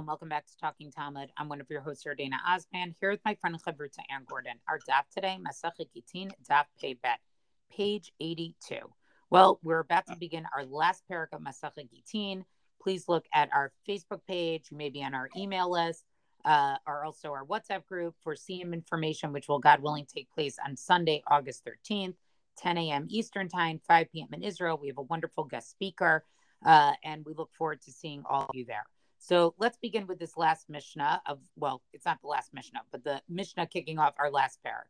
and welcome back to Talking Talmud. I'm one of your hosts, Dana Osband, here with my friend Chavruta Anne Gordon. Our daf today, Masachet Gittin, daf pei bet, page 82. Well, we're about to begin our last perek of Masachet Gittin. Please look at our Facebook page, you may be on our email list, uh, or also our WhatsApp group for siyum information, which will, God willing, take place on Sunday, August 13th, 10 a.m. Eastern Time, 5 p.m. in Israel. We have a wonderful guest speaker, uh, and we look forward to seeing all of you there. So let's begin with this last Mishnah of, well, it's not the last Mishnah, but the Mishnah kicking off our last perek.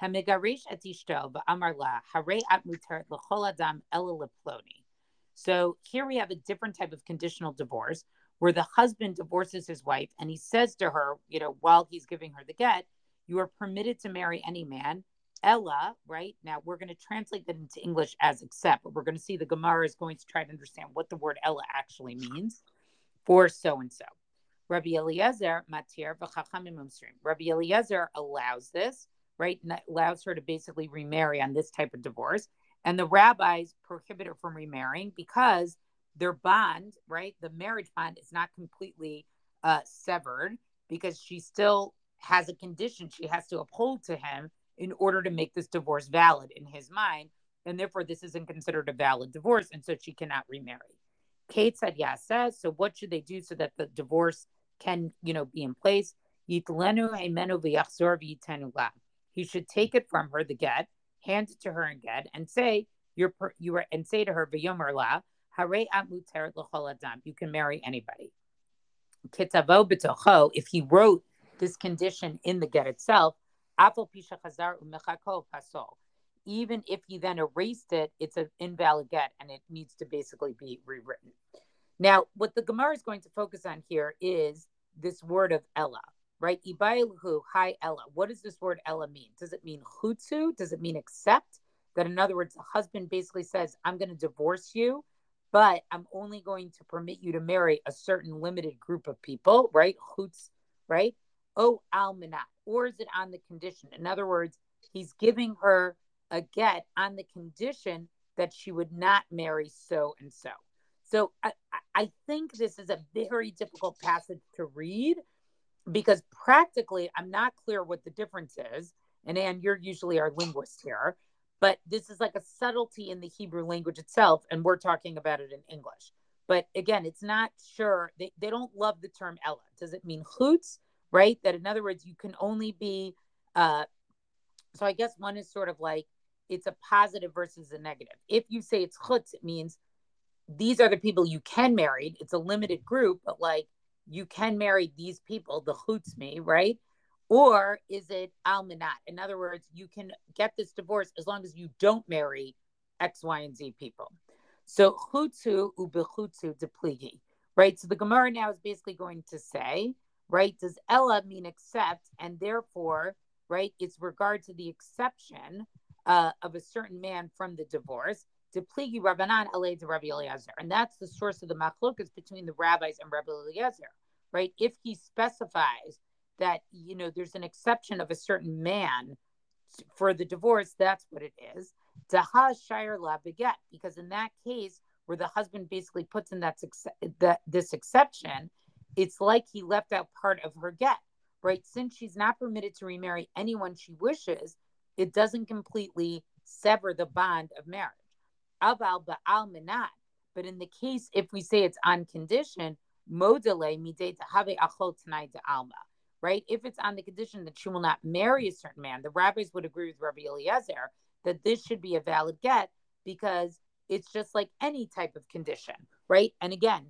Hamigarish et ishto la hare at adam leploni. So here we have a different type of conditional divorce where the husband divorces his wife and he says to her, you know, while he's giving her the get, you are permitted to marry any man. Ella, right? Now we're going to translate that into English as accept, but we're going to see the Gemara is going to try to understand what the word Ella actually means for so and so. Rabbi Eliezer matir v'chachamim. Rabbi Eliezer allows this, right? Allows her to basically remarry on this type of divorce, and the rabbis prohibit her from remarrying because their bond, right? The marriage bond is not completely uh, severed because she still has a condition she has to uphold to him in order to make this divorce valid in his mind, and therefore this isn't considered a valid divorce, and so she cannot remarry. Kate said yes. Says, so what should they do so that the divorce can, you know, be in place? He should take it from her, the get, hand it to her and get, and say, you're you are and say to her, you can marry anybody. If he wrote this condition in the get itself, even if you then erased it, it's an invalid get and it needs to basically be rewritten. Now, what the Gemara is going to focus on here is this word of Ella, right? Ibailuhu, hi Ella. What does this word Ella mean? Does it mean chutzu? Does it mean accept? That in other words, the husband basically says, I'm going to divorce you, but I'm only going to permit you to marry a certain limited group of people, right? Chutz, right? Oh, almanat. Or is it on the condition? In other words, he's giving her a get on the condition that she would not marry so and so. So I, I think this is a very difficult passage to read because practically I'm not clear what the difference is. And Anne, you're usually our linguist here, but this is like a subtlety in the Hebrew language itself, and we're talking about it in English. But again, it's not sure. They, they don't love the term Ella. Does it mean chutz, right? That in other words, you can only be, uh, so I guess one is sort of like it's a positive versus a negative. If you say it's chutz, it means these are the people you can marry. It's a limited group, but like you can marry these people, the chutz me, right? Or is it almanat? In other words, you can get this divorce as long as you don't marry X, Y, and Z people. So chutzu ubechutzu depligi, right? So the Gemara now is basically going to say, right? Does Ella mean accept, and therefore, right? It's regard to the exception uh, of a certain man from the divorce. Depligi Rabbanan Alei to Rabbi Eliezer. And that's the source of the machlokas between the rabbis and Rabbi Eliezer, right? If he specifies that, you know, there's an exception of a certain man for the divorce, that's what it is. Daha Shire La Beget, because in that case, where the husband basically puts in that, that this exception, it's like he left out part of her get, right? Since she's not permitted to remarry anyone she wishes, it doesn't completely sever the bond of marriage. Aval ba'al minat. But in the case, if we say it's on condition, modele midei have achol tonight to alma, right? If it's on the condition that she will not marry a certain man, the rabbis would agree with Rabbi Eliezer that this should be a valid get because it's just like any type of condition, right? And again,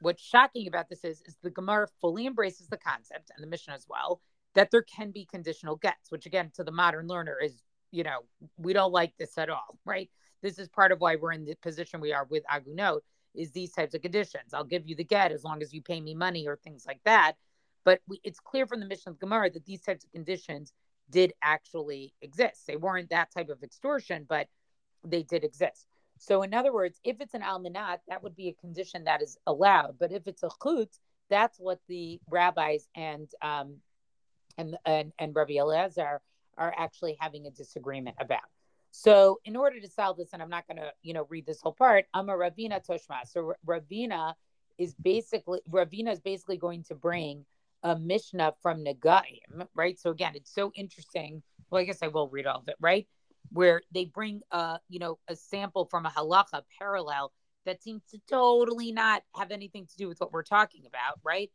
what's shocking about this is, is the Gemara fully embraces the concept and the Mishnah as well that there can be conditional gets, which again, to the modern learner is, you know, we don't like this at all, right? This is part of why we're in the position we are with Agunot is these types of conditions. I'll give you the get as long as you pay me money or things like that. But we, it's clear from the Mishnah of Gemara that these types of conditions did actually exist. They weren't that type of extortion, but they did exist. So, in other words, if it's an almanat, that would be a condition that is allowed. But if it's a chutz, that's what the rabbis and um, and and, and Rabbi Elazar are actually having a disagreement about. So, in order to solve this, and I'm not going to, you know, read this whole part, I'm a Ravina Toshma. So, Ravina is basically Ravina is basically going to bring a Mishnah from Negaim, right? So again, it's so interesting. Well, I guess I will read all of it, right? Where they bring a you know a sample from a halacha parallel that seems to totally not have anything to do with what we're talking about, right?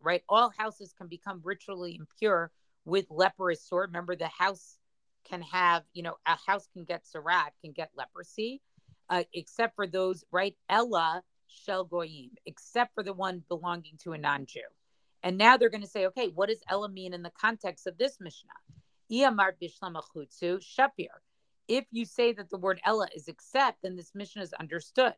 Right? All houses can become ritually impure with leprous sore. Remember, the house can have, you know, a house can get tzara'at, can get leprosy, uh, except for those, right? Ella shel goyim, except for the one belonging to a non-Jew. And now they're going to say, okay, what does Ella mean in the context of this Mishnah? Shapir. If you say that the word Ella is except, then this Mishnah is understood.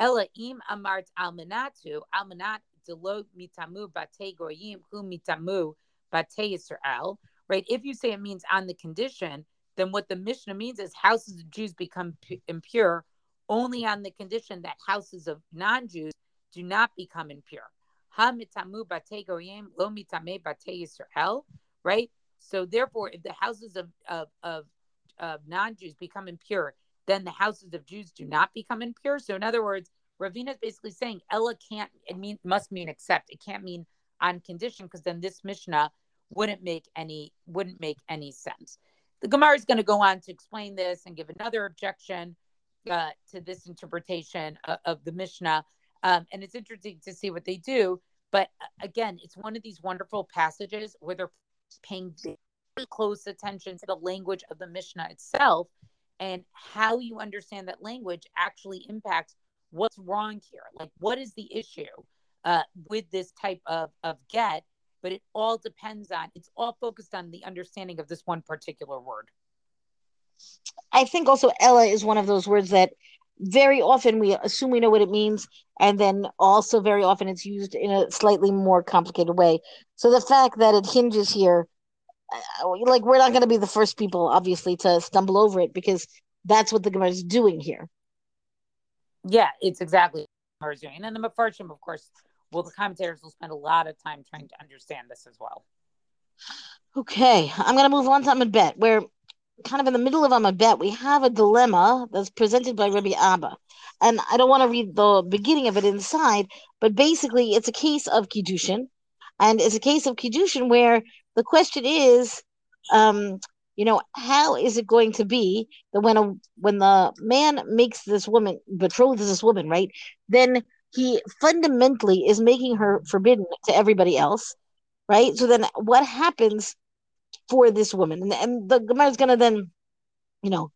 Ella im amart almanatu, almanat delo mitamu bate goyim hu mitamu bate Israel. right? If you say it means on the condition, then what the Mishnah means is houses of Jews become impure only on the condition that houses of non-Jews do not become impure. Ha mitamu bate goyim lo mitame bate Israel. Right? So therefore, if the houses of, of, of, of non-Jews become impure, then the houses of Jews do not become impure. So in other words, Ravina is basically saying Ella can't it mean must mean accept. It can't mean on condition because then this Mishnah wouldn't make any wouldn't make any sense. The Gemara is going to go on to explain this and give another objection uh, to this interpretation of, of the Mishnah, um, and it's interesting to see what they do. But uh, again, it's one of these wonderful passages where they're paying very close attention to the language of the Mishnah itself and how you understand that language actually impacts what's wrong here. Like, what is the issue uh, with this type of, of get but it all depends on it's all focused on the understanding of this one particular word i think also ella is one of those words that very often we assume we know what it means and then also very often it's used in a slightly more complicated way so the fact that it hinges here Uh, like we're not going to be the first people obviously to stumble over it because that's what the Gemara is doing here yeah it's exactly what is doing and the Mefarshim, of course well, the commentators will spend a lot of time trying to understand this as well. Okay, I'm going to move on to Amud Bet, where kind of in the middle of Amud Bet, we have a dilemma that's presented by Rabbi Abba. And I don't want to read the beginning of it inside, but basically it's a case of Kiddushin. And it's a case of Kiddushin where the question is, um, you know, how is it going to be that when a when the man makes this woman betrothed this woman, right? Then he fundamentally is making her forbidden to everybody else, right? So then what happens for this woman? And, and the Gemara is going to then, you know,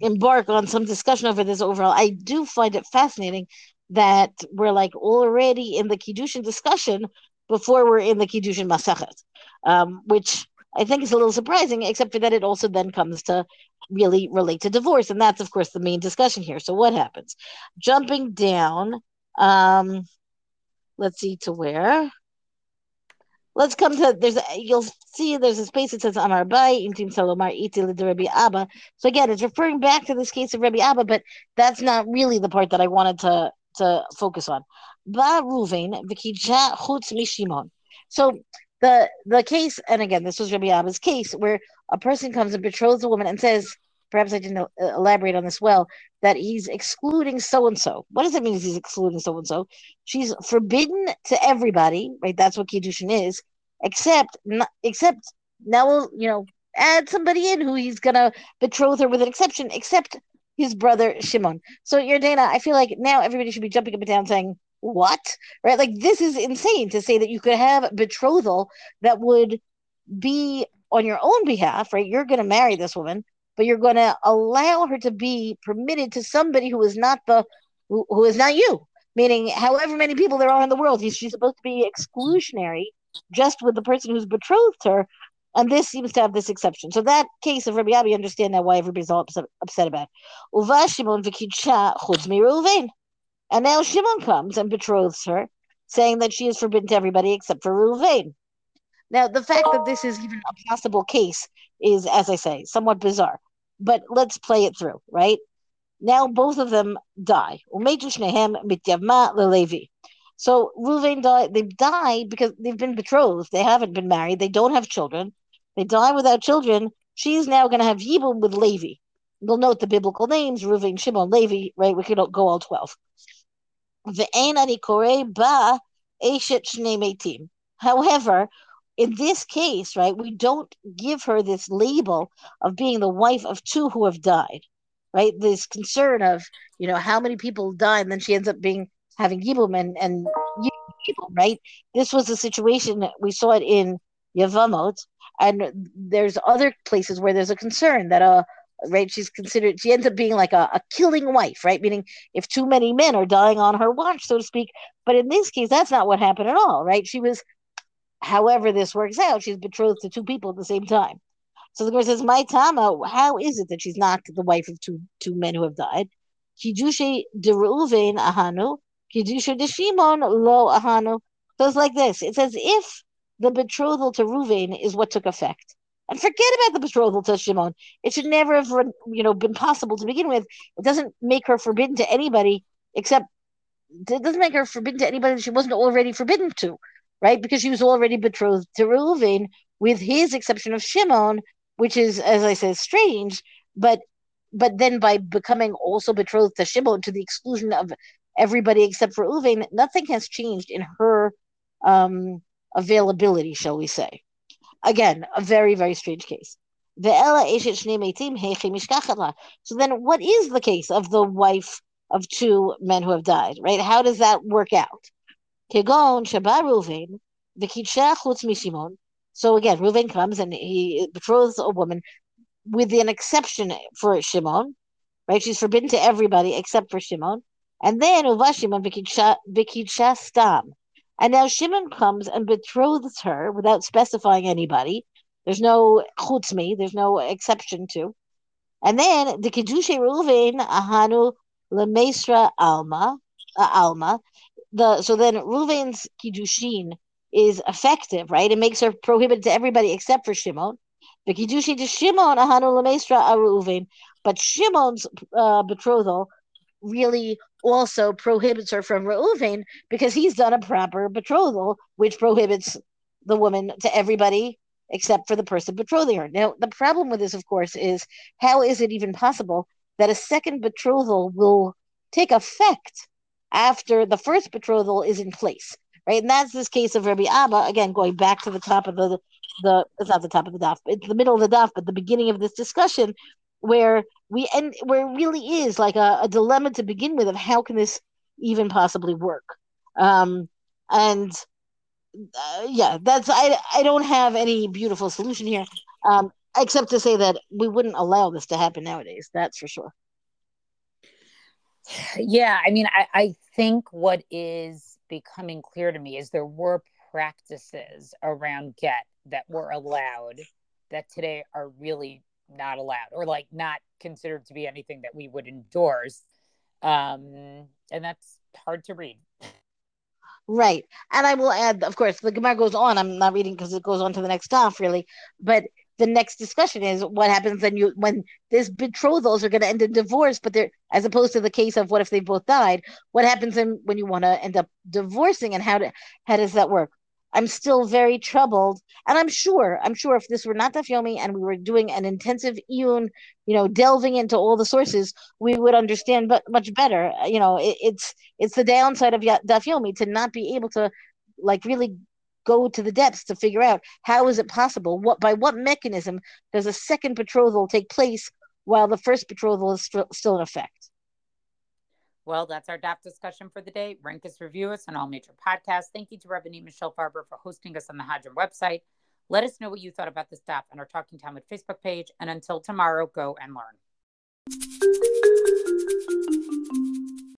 embark on some discussion over this overall. I do find it fascinating that we're like already in the Kiddushin discussion before we're in the Kiddushin Masachet, um, which I think is a little surprising, except for that it also then comes to really relate to divorce. And that's, of course, the main discussion here. So, what happens? Jumping down um, let's see to where. Let's come to there's a, you'll see there's a space that says Amar Bai Intim Salomar Rabbi Abba. So again, it's referring back to this case of Rabbi Abba, but that's not really the part that I wanted to to focus on. Ba Reuven Vikija Chutz Mishimon. So the the case, and again, this was Rabbi Abba's case, where a person comes and betroths a woman and says, perhaps I didn't uh, elaborate on this well, that he's excluding so and so. What does it mean he's excluding so and so? She's forbidden to everybody, right? That's what Kiddushin is, except, except now we'll, you know, add somebody in who he's to betroth her with an exception, except his brother Shimon. So, Yardana, I feel like now everybody should be jumping up and down saying, what? Right? Like, this is insane to say that you could have betrothal that would be on your own behalf, right? You're going to marry this woman but you're going to allow her to be permitted to somebody who is not the who, who is not you meaning however many people there are in the world she's supposed to be exclusionary just with the person who's betrothed her and this seems to have this exception. So that case of Rabbi Abi, understand now why everybody's all upset, upset about. Uva Shimon And now Shimon comes and betroths her, saying that she is forbidden to everybody except for Reuven. Now, the fact that this is even a possible case is, as I say, somewhat bizarre. But let's play it through, right? Now both of them die. So Reuven died. They die because they've been betrothed. They haven't been married. They don't have children. They die without children. She's now going to have Yibum with Levi. You'll note the biblical names, Reuven, Shimon, Levi, right? We could go all 12. However, in this case, right, we don't give her this label of being the wife of two who have died, right? This concern of, you know, how many people die, and then she ends up being having Yibum and, and Yibum, right? This was a situation, we saw it in Yevamot, and there's other places where there's a concern that a right she's considered she ends up being like a, a killing wife right? Meaning if too many men are dying on her watch so to speak. But in this case that's not what happened at all right? She was however this works out she's betrothed to two people at the same time. So the girl says my tama how is it that she's not the wife of two two men who have died? Kidushe de ahanu kidushe de Shimon lo ahanu. So it's like this. It's as if the betrothal to Reuven is what took effect and forget about the betrothal to Shimon. It should never have, you know, been possible to begin with. It doesn't make her forbidden to anybody except it doesn't make her forbidden to anybody she wasn't already forbidden to, right? Because she was already betrothed to Reuven, with his exception of Shimon, which is, as I said, strange. But but then by becoming also betrothed to Shimon to the exclusion of everybody except for Reuven, nothing has changed in her um, availability, shall we say? Again, a very, very strange case. So then, what is the case of the wife of two men who have died, right? How does that work out? So again, Reuven comes and he betroths a woman with an exception for Shimon, right? She's forbidden to everybody except for Shimon. And then Uva Shimon Stam. And now Shimon comes and betroths her without specifying anybody. There's no chutzmi, there's no exception to. And then the Kiddushe Reuven Ahanu Lemesra Alma uh, Alma. The so then Reuven's Kiddushin is effective, right? It makes her prohibited to everybody except for Shimon. The Kiddushin to Shimon Ahanu Lemesra Reuven, but Shimon's uh, betrothal really also prohibits her from Reuven because he's done a proper betrothal, which prohibits the woman to everybody except for the person betrothing her. Now, the problem with this, of course, is how is it even possible that a second betrothal will take effect after the first betrothal is in place? Right, and that's this case of Rabbi Abba. Again, going back to the top of the the it's not the top of the daf, it's the middle of the daf, but the beginning of this discussion, where we and where it really is like a, a dilemma to begin with of how can this even possibly work? Um and uh, yeah that's i i don't have any beautiful solution here um except to say that we wouldn't allow this to happen nowadays that's for sure. Yeah i mean i i think what is becoming clear to me is there were practices around get that were allowed that today are really not allowed or like not considered to be anything that we would endorse. Um and that's hard to read. Right. And i will add of course the gemara goes on. I'm not reading because it goes on to the next half really. But the next discussion is what happens when you when this betrothals are going to end in divorce but they're as opposed to the case of what if they both died what happens in, when you want to end up divorcing and how to how does that work I'm still very troubled. And I'm sure, I'm sure if this were not Dafyomi and we were doing an intensive Iyun, you know, delving into all the sources, we would understand but much better. Uh, you know, it, it's it's the downside of Dafyomi to not be able to like really go to the depths to figure out how is it possible? What by what mechanism does a second betrothal take place while the first betrothal is st- still in effect? Well, that's our DAF discussion for the day. Rank us, review us on all major podcasts. Thank you to Rabbanit Michelle Farber for hosting us on the Hadran website. Let us know what you thought about this DAF on our Talking Talmud Facebook page. And until tomorrow, go and learn.